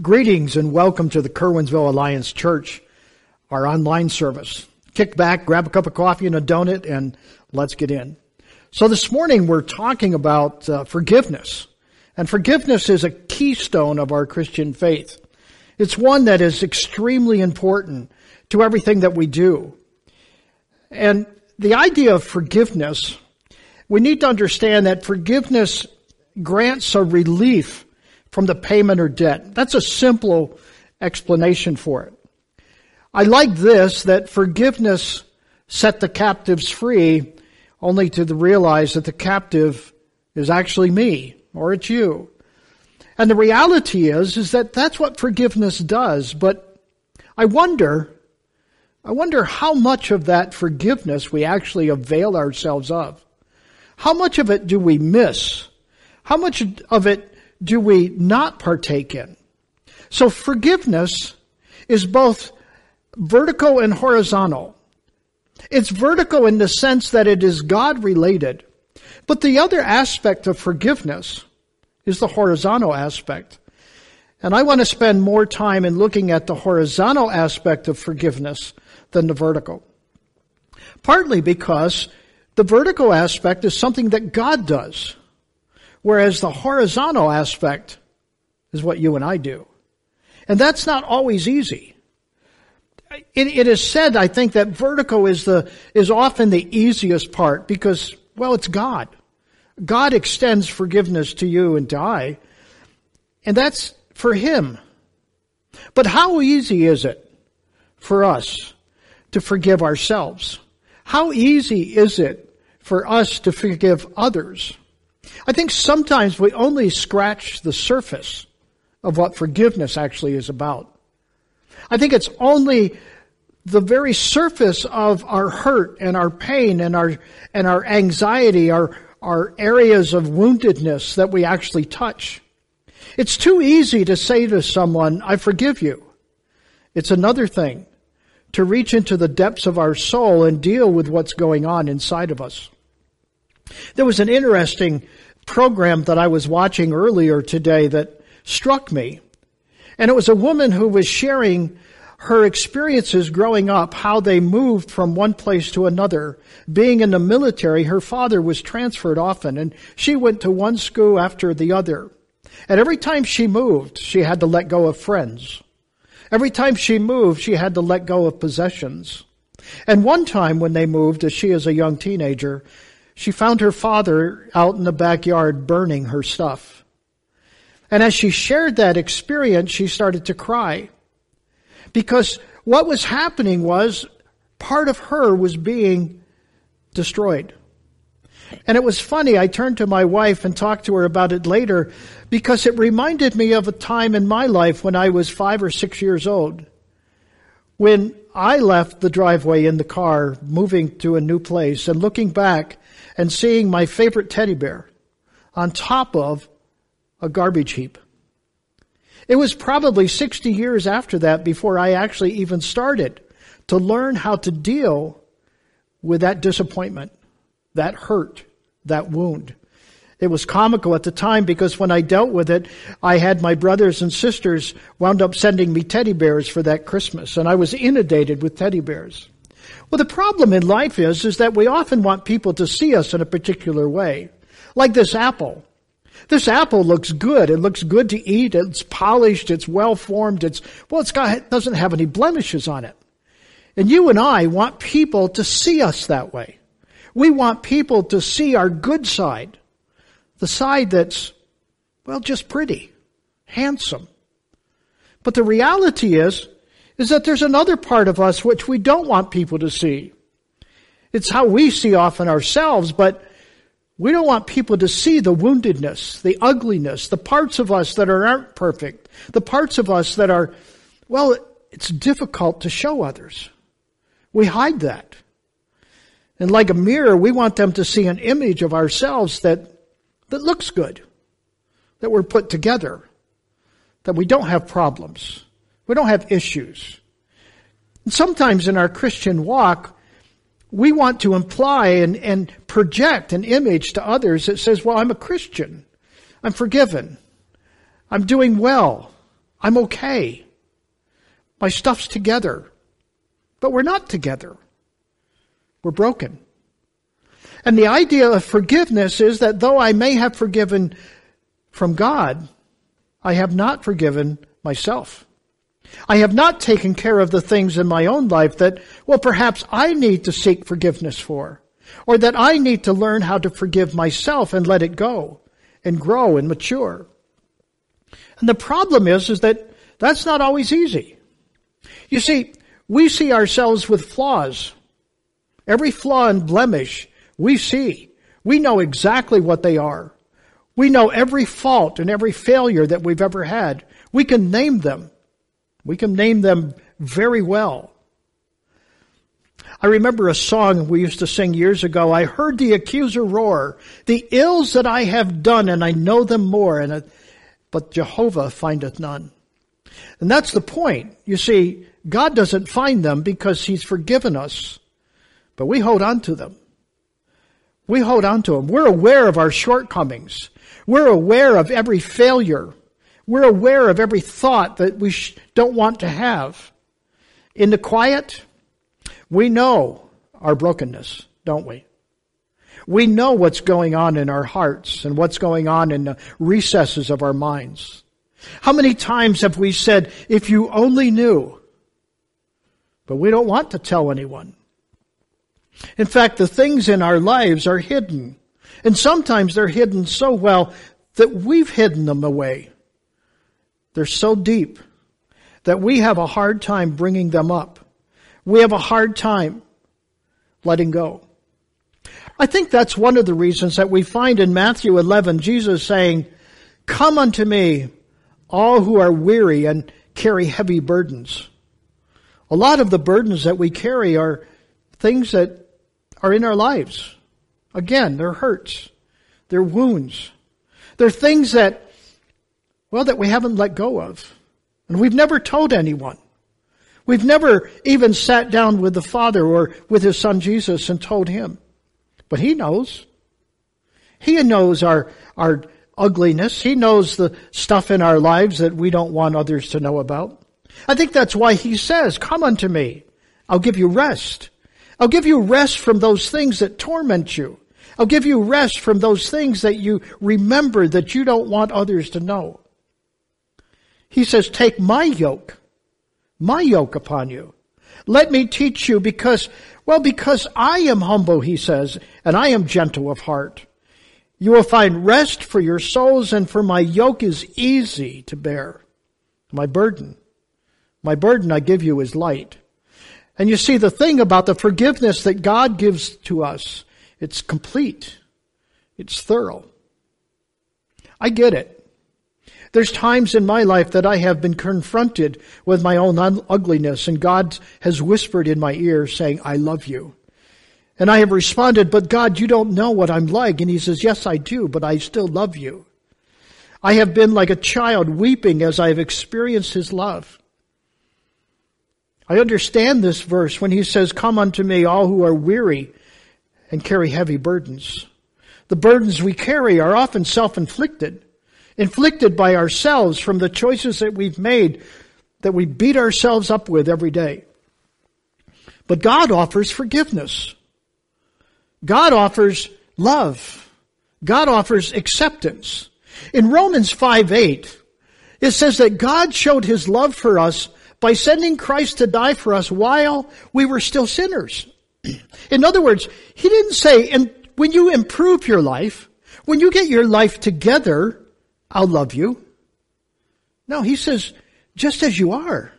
Greetings and welcome to the Curwensville Alliance Church, our online service. Kick back, grab a cup of coffee and a donut, and let's get in. So this morning we're talking about uh, forgiveness. And forgiveness is a keystone of our Christian faith. It's one that is extremely important to everything that we do. And the idea of forgiveness, we need to understand that forgiveness grants a relief from the payment or debt. That's a simple explanation for it. I like this, that forgiveness set the captives free, only to realize that the captive is actually me, or it's you. And the reality is, is that that's what forgiveness does, but I wonder, I wonder how much of that forgiveness we actually avail ourselves of. How much of it do we miss? How much of it do we not partake in? So forgiveness is both vertical and horizontal. It's vertical in the sense that it is God related. But the other aspect of forgiveness is the horizontal aspect. And I want to spend more time in looking at the horizontal aspect of forgiveness than the vertical. Partly because the vertical aspect is something that God does. Whereas the horizontal aspect is what you and I do. And that's not always easy. It, it is said, I think, that vertical is the, is often the easiest part because, well, it's God. God extends forgiveness to you and to I. And that's for Him. But how easy is it for us to forgive ourselves? How easy is it for us to forgive others? I think sometimes we only scratch the surface of what forgiveness actually is about. I think it's only the very surface of our hurt and our pain and our, and our anxiety, our, our areas of woundedness that we actually touch. It's too easy to say to someone, I forgive you. It's another thing to reach into the depths of our soul and deal with what's going on inside of us. There was an interesting program that I was watching earlier today that struck me. And it was a woman who was sharing her experiences growing up, how they moved from one place to another. Being in the military, her father was transferred often and she went to one school after the other. And every time she moved, she had to let go of friends. Every time she moved, she had to let go of possessions. And one time when they moved, as she is a young teenager, she found her father out in the backyard burning her stuff. And as she shared that experience, she started to cry. Because what was happening was part of her was being destroyed. And it was funny, I turned to my wife and talked to her about it later because it reminded me of a time in my life when I was five or six years old. When I left the driveway in the car, moving to a new place and looking back, and seeing my favorite teddy bear on top of a garbage heap. It was probably 60 years after that before I actually even started to learn how to deal with that disappointment, that hurt, that wound. It was comical at the time because when I dealt with it, I had my brothers and sisters wound up sending me teddy bears for that Christmas, and I was inundated with teddy bears. Well, the problem in life is, is that we often want people to see us in a particular way. Like this apple. This apple looks good. It looks good to eat. It's polished. It's well formed. It's, well, it's got, it doesn't have any blemishes on it. And you and I want people to see us that way. We want people to see our good side. The side that's, well, just pretty, handsome. But the reality is, is that there's another part of us which we don't want people to see. It's how we see often ourselves, but we don't want people to see the woundedness, the ugliness, the parts of us that aren't perfect, the parts of us that are, well, it's difficult to show others. We hide that. And like a mirror, we want them to see an image of ourselves that, that looks good, that we're put together, that we don't have problems, we don't have issues. Sometimes in our Christian walk, we want to imply and, and project an image to others that says, well, I'm a Christian. I'm forgiven. I'm doing well. I'm okay. My stuff's together. But we're not together. We're broken. And the idea of forgiveness is that though I may have forgiven from God, I have not forgiven myself. I have not taken care of the things in my own life that, well, perhaps I need to seek forgiveness for, or that I need to learn how to forgive myself and let it go and grow and mature. And the problem is, is that that's not always easy. You see, we see ourselves with flaws. Every flaw and blemish we see. We know exactly what they are. We know every fault and every failure that we've ever had. We can name them. We can name them very well. I remember a song we used to sing years ago. I heard the accuser roar, the ills that I have done, and I know them more, and but Jehovah findeth none. And that's the point. You see, God doesn't find them because He's forgiven us, but we hold on to them. We hold on to them. We're aware of our shortcomings. We're aware of every failure. We're aware of every thought that we don't want to have. In the quiet, we know our brokenness, don't we? We know what's going on in our hearts and what's going on in the recesses of our minds. How many times have we said, if you only knew? But we don't want to tell anyone. In fact, the things in our lives are hidden. And sometimes they're hidden so well that we've hidden them away. They're so deep that we have a hard time bringing them up. We have a hard time letting go. I think that's one of the reasons that we find in Matthew 11 Jesus saying, Come unto me, all who are weary and carry heavy burdens. A lot of the burdens that we carry are things that are in our lives. Again, they're hurts. They're wounds. They're things that well, that we haven't let go of. And we've never told anyone. We've never even sat down with the Father or with His Son Jesus and told Him. But He knows. He knows our, our ugliness. He knows the stuff in our lives that we don't want others to know about. I think that's why He says, come unto me. I'll give you rest. I'll give you rest from those things that torment you. I'll give you rest from those things that you remember that you don't want others to know. He says, take my yoke, my yoke upon you. Let me teach you because, well, because I am humble, he says, and I am gentle of heart. You will find rest for your souls and for my yoke is easy to bear. My burden, my burden I give you is light. And you see the thing about the forgiveness that God gives to us, it's complete. It's thorough. I get it. There's times in my life that I have been confronted with my own ugliness and God has whispered in my ear saying, I love you. And I have responded, but God, you don't know what I'm like. And he says, yes, I do, but I still love you. I have been like a child weeping as I have experienced his love. I understand this verse when he says, come unto me all who are weary and carry heavy burdens. The burdens we carry are often self-inflicted inflicted by ourselves from the choices that we've made that we beat ourselves up with every day. But God offers forgiveness. God offers love. God offers acceptance. In Romans 5 8, it says that God showed his love for us by sending Christ to die for us while we were still sinners. In other words, he didn't say, and when you improve your life, when you get your life together, I'll love you. No, he says, just as you are.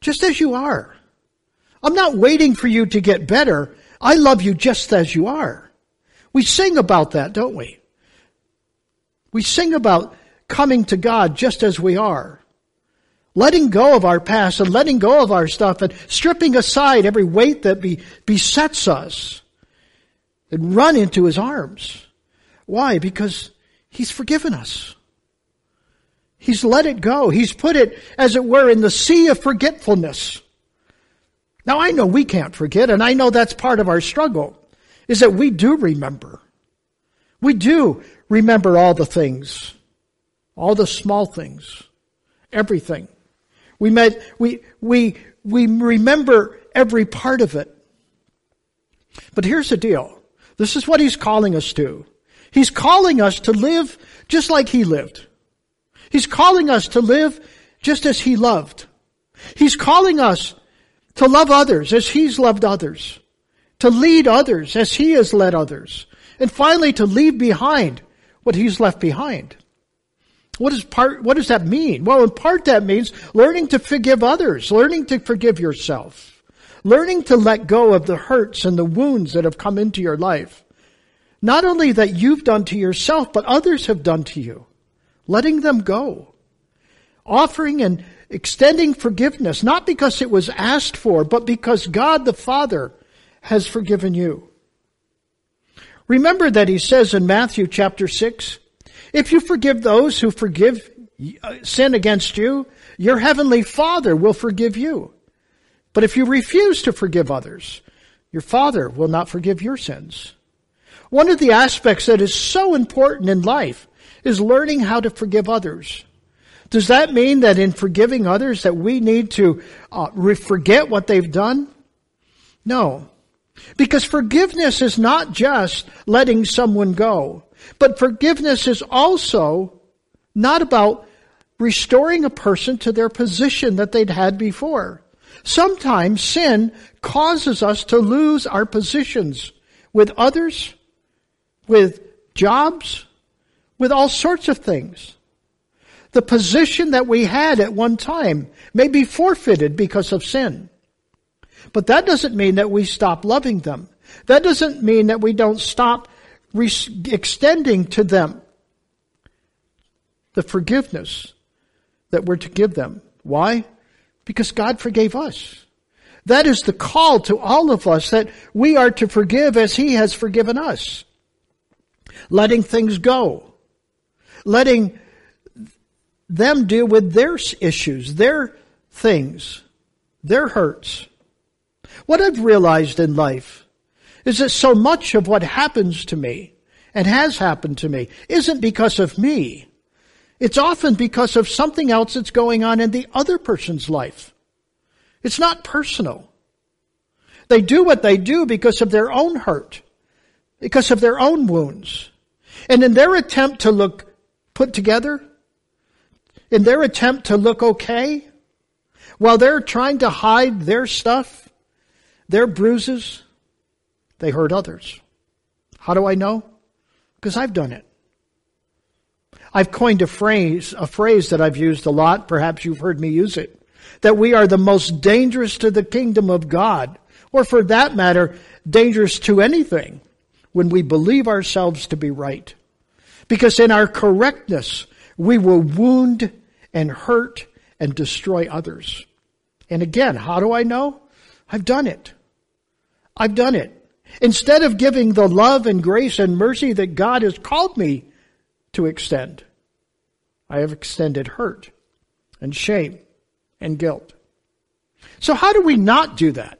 Just as you are. I'm not waiting for you to get better. I love you just as you are. We sing about that, don't we? We sing about coming to God just as we are. Letting go of our past and letting go of our stuff and stripping aside every weight that be, besets us and run into His arms. Why? Because He's forgiven us. He's let it go. He's put it, as it were, in the sea of forgetfulness. Now I know we can't forget, and I know that's part of our struggle, is that we do remember. We do remember all the things, all the small things. Everything. We met, we, we, we remember every part of it. But here's the deal. This is what he's calling us to. He's calling us to live just like he lived. He's calling us to live just as he loved. He's calling us to love others as he's loved others, to lead others as he has led others, and finally to leave behind what he's left behind. What does part, what does that mean? Well, in part that means learning to forgive others, learning to forgive yourself, learning to let go of the hurts and the wounds that have come into your life. Not only that you've done to yourself, but others have done to you. Letting them go. Offering and extending forgiveness, not because it was asked for, but because God the Father has forgiven you. Remember that he says in Matthew chapter 6, if you forgive those who forgive uh, sin against you, your heavenly Father will forgive you. But if you refuse to forgive others, your Father will not forgive your sins. One of the aspects that is so important in life is learning how to forgive others. Does that mean that in forgiving others that we need to uh, forget what they've done? No. Because forgiveness is not just letting someone go, but forgiveness is also not about restoring a person to their position that they'd had before. Sometimes sin causes us to lose our positions with others with jobs, with all sorts of things. The position that we had at one time may be forfeited because of sin. But that doesn't mean that we stop loving them. That doesn't mean that we don't stop re- extending to them the forgiveness that we're to give them. Why? Because God forgave us. That is the call to all of us that we are to forgive as He has forgiven us letting things go, letting them deal with their issues, their things, their hurts. What I've realized in life is that so much of what happens to me and has happened to me isn't because of me. It's often because of something else that's going on in the other person's life. It's not personal. They do what they do because of their own hurt because of their own wounds. And in their attempt to look put together, in their attempt to look okay, while they're trying to hide their stuff, their bruises, they hurt others. How do I know? Because I've done it. I've coined a phrase, a phrase that I've used a lot. Perhaps you've heard me use it. That we are the most dangerous to the kingdom of God. Or for that matter, dangerous to anything when we believe ourselves to be right. Because in our correctness, we will wound and hurt and destroy others. And again, how do I know? I've done it. I've done it. Instead of giving the love and grace and mercy that God has called me to extend, I have extended hurt and shame and guilt. So how do we not do that?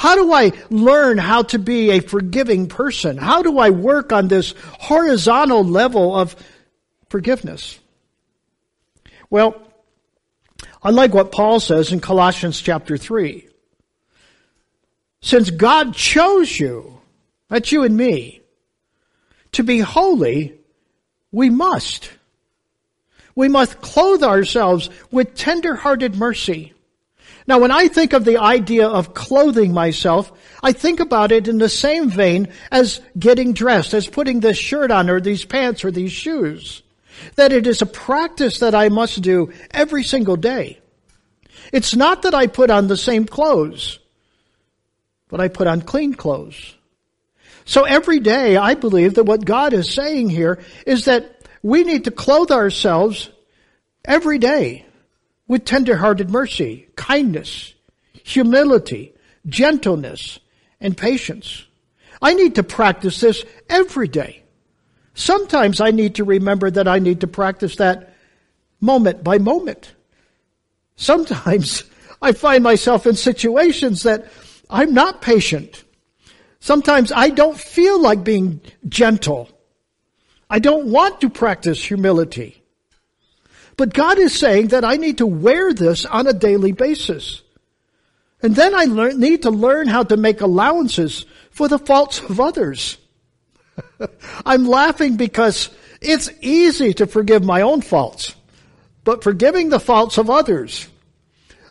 How do I learn how to be a forgiving person? How do I work on this horizontal level of forgiveness? Well, I like what Paul says in Colossians chapter 3. Since God chose you, that's you and me, to be holy, we must. We must clothe ourselves with tender-hearted mercy now, when I think of the idea of clothing myself, I think about it in the same vein as getting dressed, as putting this shirt on or these pants or these shoes. That it is a practice that I must do every single day. It's not that I put on the same clothes, but I put on clean clothes. So every day I believe that what God is saying here is that we need to clothe ourselves every day with tender-hearted mercy, kindness, humility, gentleness, and patience. I need to practice this every day. Sometimes I need to remember that I need to practice that moment by moment. Sometimes I find myself in situations that I'm not patient. Sometimes I don't feel like being gentle. I don't want to practice humility. But God is saying that I need to wear this on a daily basis. And then I learn, need to learn how to make allowances for the faults of others. I'm laughing because it's easy to forgive my own faults, but forgiving the faults of others,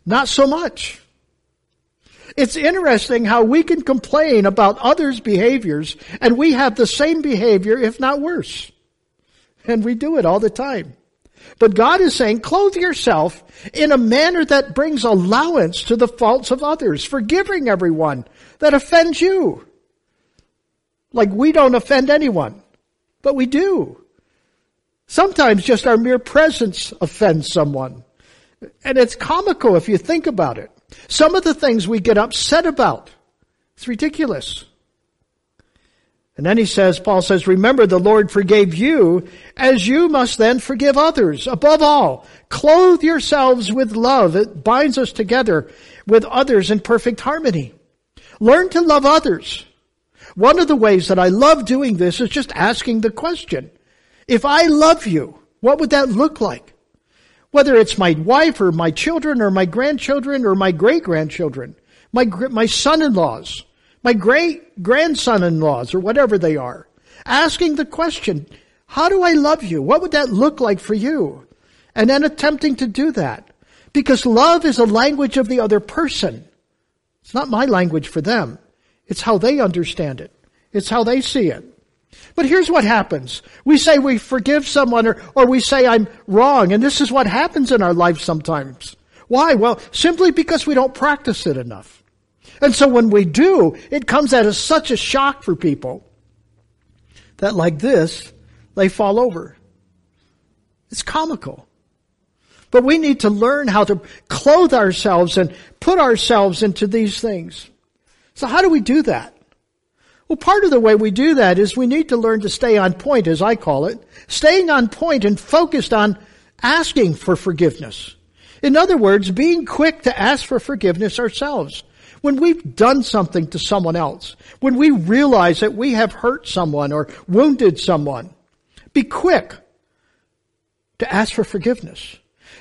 not so much. It's interesting how we can complain about others' behaviors and we have the same behavior, if not worse. And we do it all the time. But God is saying, clothe yourself in a manner that brings allowance to the faults of others, forgiving everyone that offends you. Like we don't offend anyone, but we do. Sometimes just our mere presence offends someone. And it's comical if you think about it. Some of the things we get upset about, it's ridiculous. And then he says, Paul says, remember the Lord forgave you as you must then forgive others. Above all, clothe yourselves with love. It binds us together with others in perfect harmony. Learn to love others. One of the ways that I love doing this is just asking the question, if I love you, what would that look like? Whether it's my wife or my children or my grandchildren or my great grandchildren, my, my son-in-laws, my great grandson-in-laws or whatever they are, asking the question, how do I love you? What would that look like for you? And then attempting to do that. Because love is a language of the other person. It's not my language for them. It's how they understand it. It's how they see it. But here's what happens. We say we forgive someone or, or we say I'm wrong. And this is what happens in our life sometimes. Why? Well, simply because we don't practice it enough. And so when we do, it comes out as such a shock for people that like this, they fall over. It's comical. But we need to learn how to clothe ourselves and put ourselves into these things. So how do we do that? Well, part of the way we do that is we need to learn to stay on point, as I call it, staying on point and focused on asking for forgiveness. In other words, being quick to ask for forgiveness ourselves. When we've done something to someone else, when we realize that we have hurt someone or wounded someone, be quick to ask for forgiveness.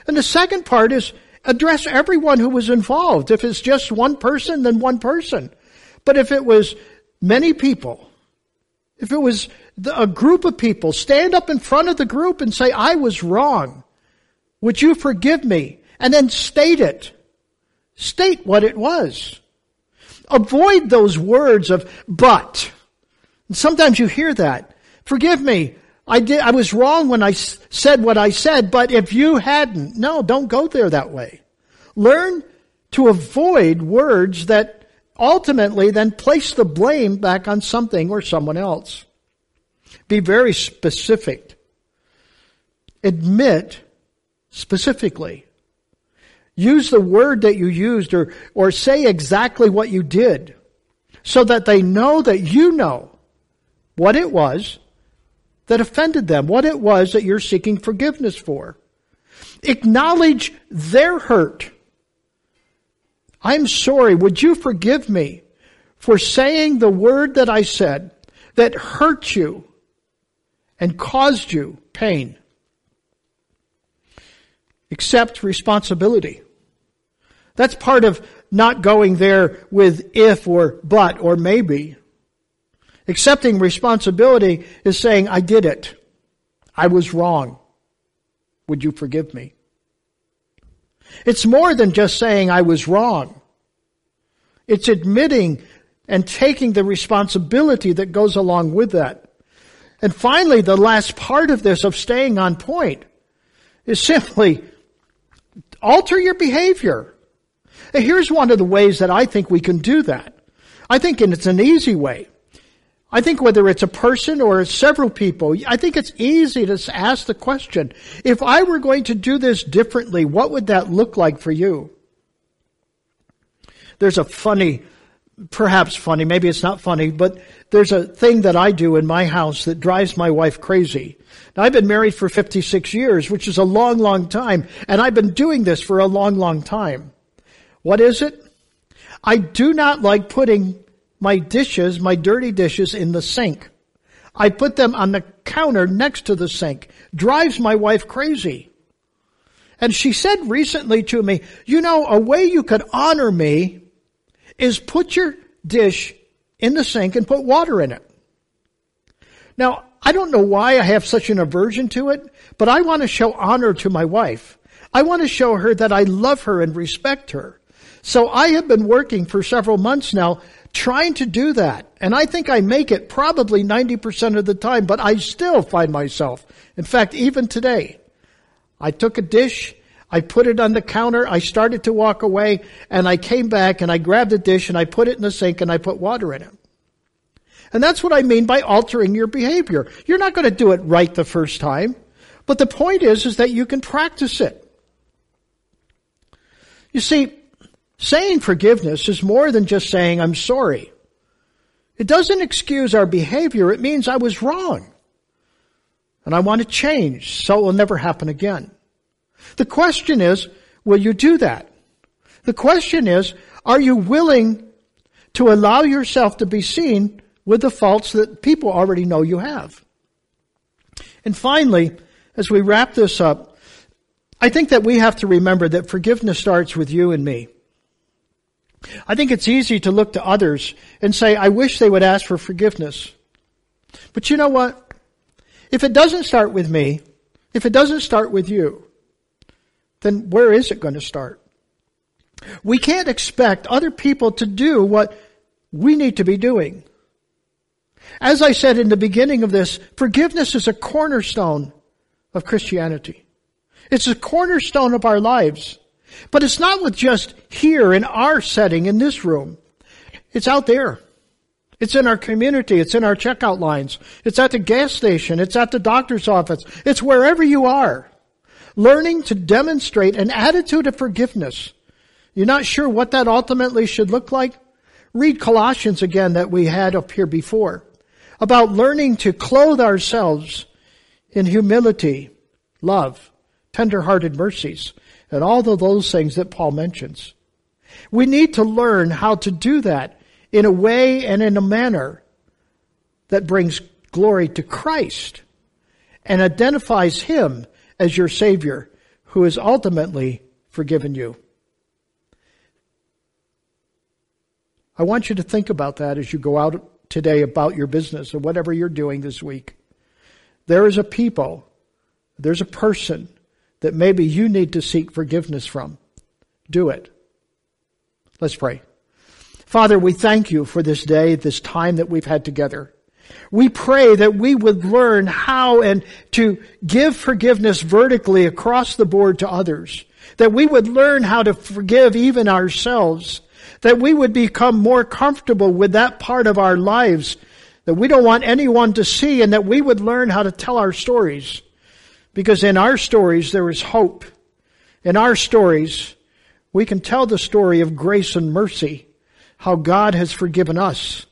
And the second part is address everyone who was involved. If it's just one person, then one person. But if it was many people, if it was a group of people, stand up in front of the group and say, I was wrong. Would you forgive me? And then state it. State what it was. Avoid those words of but. And sometimes you hear that. Forgive me. I did, I was wrong when I said what I said, but if you hadn't, no, don't go there that way. Learn to avoid words that ultimately then place the blame back on something or someone else. Be very specific. Admit specifically. Use the word that you used or, or say exactly what you did so that they know that you know what it was that offended them, what it was that you're seeking forgiveness for. Acknowledge their hurt. I'm sorry. Would you forgive me for saying the word that I said that hurt you and caused you pain? Accept responsibility. That's part of not going there with if or but or maybe. Accepting responsibility is saying, I did it. I was wrong. Would you forgive me? It's more than just saying I was wrong. It's admitting and taking the responsibility that goes along with that. And finally, the last part of this of staying on point is simply alter your behavior. Here's one of the ways that I think we can do that. I think and it's an easy way. I think whether it's a person or several people, I think it's easy to ask the question, if I were going to do this differently, what would that look like for you? There's a funny, perhaps funny, maybe it's not funny, but there's a thing that I do in my house that drives my wife crazy. Now, I've been married for 56 years, which is a long, long time, and I've been doing this for a long, long time. What is it? I do not like putting my dishes, my dirty dishes in the sink. I put them on the counter next to the sink. Drives my wife crazy. And she said recently to me, you know, a way you could honor me is put your dish in the sink and put water in it. Now, I don't know why I have such an aversion to it, but I want to show honor to my wife. I want to show her that I love her and respect her. So I have been working for several months now trying to do that. And I think I make it probably 90% of the time, but I still find myself. In fact, even today, I took a dish, I put it on the counter, I started to walk away, and I came back and I grabbed the dish and I put it in the sink and I put water in it. And that's what I mean by altering your behavior. You're not going to do it right the first time, but the point is, is that you can practice it. You see, saying forgiveness is more than just saying, I'm sorry. It doesn't excuse our behavior. It means I was wrong. And I want to change so it will never happen again. The question is, will you do that? The question is, are you willing to allow yourself to be seen with the faults that people already know you have? And finally, as we wrap this up, I think that we have to remember that forgiveness starts with you and me. I think it's easy to look to others and say, I wish they would ask for forgiveness. But you know what? If it doesn't start with me, if it doesn't start with you, then where is it going to start? We can't expect other people to do what we need to be doing. As I said in the beginning of this, forgiveness is a cornerstone of Christianity. It's a cornerstone of our lives. But it's not with just here in our setting in this room. It's out there. It's in our community. It's in our checkout lines. It's at the gas station. It's at the doctor's office. It's wherever you are. Learning to demonstrate an attitude of forgiveness. You're not sure what that ultimately should look like? Read Colossians again that we had up here before about learning to clothe ourselves in humility, love, tender-hearted mercies, and all of those things that Paul mentions. We need to learn how to do that in a way and in a manner that brings glory to Christ and identifies Him as your Savior who has ultimately forgiven you. I want you to think about that as you go out today about your business or whatever you're doing this week. There is a people, there's a person that maybe you need to seek forgiveness from. Do it. Let's pray. Father, we thank you for this day, this time that we've had together. We pray that we would learn how and to give forgiveness vertically across the board to others. That we would learn how to forgive even ourselves. That we would become more comfortable with that part of our lives that we don't want anyone to see and that we would learn how to tell our stories. Because in our stories there is hope. In our stories, we can tell the story of grace and mercy how God has forgiven us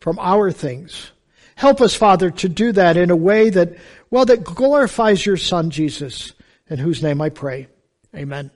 from our things. Help us, Father, to do that in a way that, well, that glorifies your Son, Jesus, in whose name I pray. Amen.